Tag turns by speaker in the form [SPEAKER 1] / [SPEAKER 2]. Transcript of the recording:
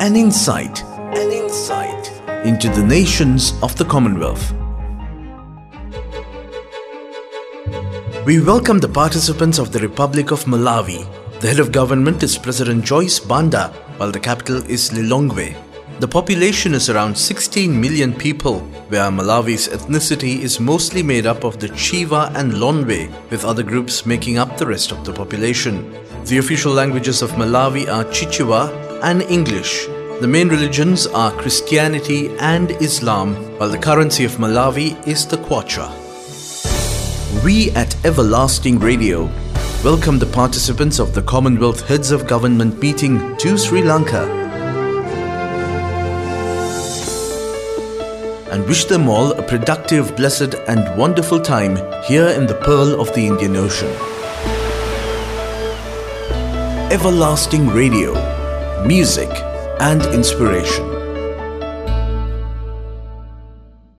[SPEAKER 1] an insight, an insight into the nations of the Commonwealth. We welcome the participants of the Republic of Malawi. The head of government is President Joyce Banda, while the capital is Lilongwe. The population is around 16 million people, where Malawi's ethnicity is mostly made up of the Chewa and Lomwe, with other groups making up the rest of the population. The official languages of Malawi are Chichewa and English. The main religions are Christianity and Islam, while the currency of Malawi is the kwacha. We at Everlasting Radio welcome the participants of the Commonwealth Heads of Government meeting to Sri Lanka and wish them all a productive, blessed, and wonderful time here in the Pearl of the Indian Ocean. Everlasting Radio, music and inspiration.